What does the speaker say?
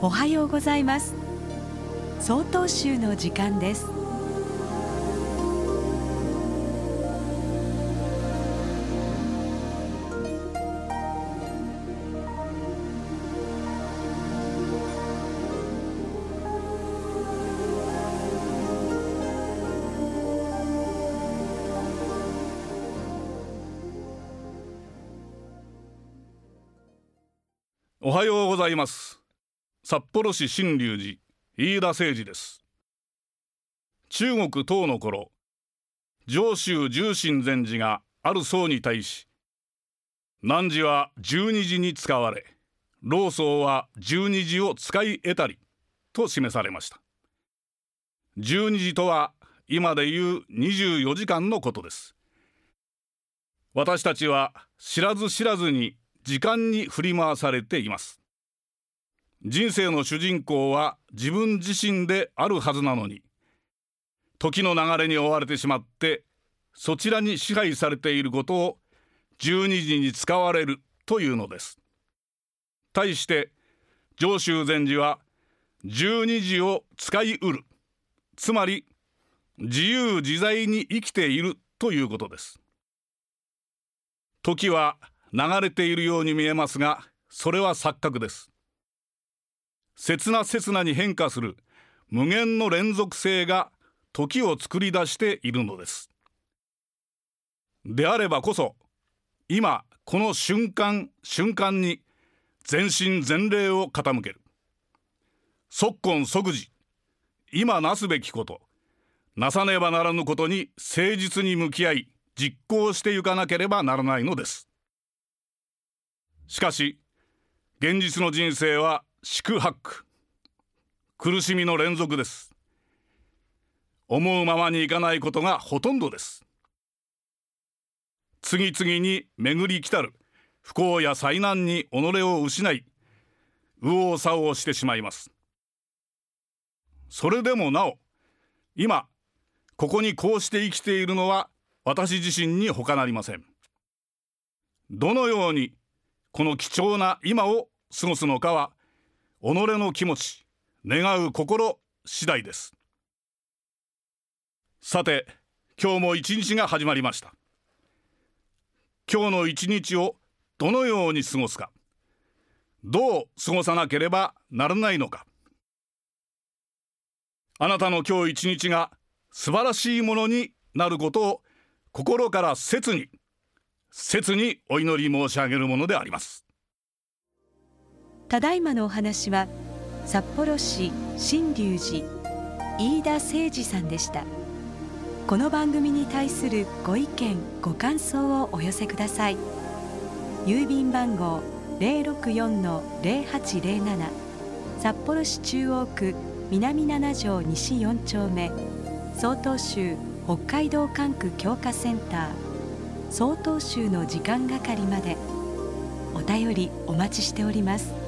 おはようございます。総統集の時間です。おはようございます。札幌市新龍寺飯田誠二です。中国唐の頃上州重心禅師がある僧に対し汝は十二時に使われ老僧は十二時を使い得たりと示されました。十二時とは今でいう24時間のことです。私たちは知らず知らずに時間に振り回されています。人生の主人公は自分自身であるはずなのに時の流れに追われてしまってそちらに支配されていることを12時に使われるというのです。対して上州禅師は12時を使いうる。つまり自由自在に生きているということです。時は流れているように見えますがそれは錯覚です。刹那刹那に変化する無限の連続性が時を作り出しているのです。であればこそ今この瞬間瞬間に全身全霊を傾ける。即今即時今なすべきことなさねばならぬことに誠実に向き合い実行してゆかなければならないのです。しかし現実の人生は四苦八苦苦しみの連続です。思うままにいかないことがほとんどです。次々に巡り来たる。不幸や災難に己を失い右往左往してしまいます。それでもなお今ここにこうして生きているのは私自身に他なりません。どのようにこの貴重な今を過ごすのかは己の気持ち願う心次第です。さて今日も一日が始まりました。今日の一日をどのように過ごすか。どう過ごさなければならないのか。あなたの今日一日が素晴らしいものになることを心から切に切にお祈り申し上げるものであります。ただいまのお話は札幌市新龍寺飯田誠二さんでした。この番組に対するご意見ご感想をお寄せください。郵便番号064-0807札幌市中央区南7条西4丁目曹洞州北海道管区強化センター総統集の時間係まで。お便りお待ちしております。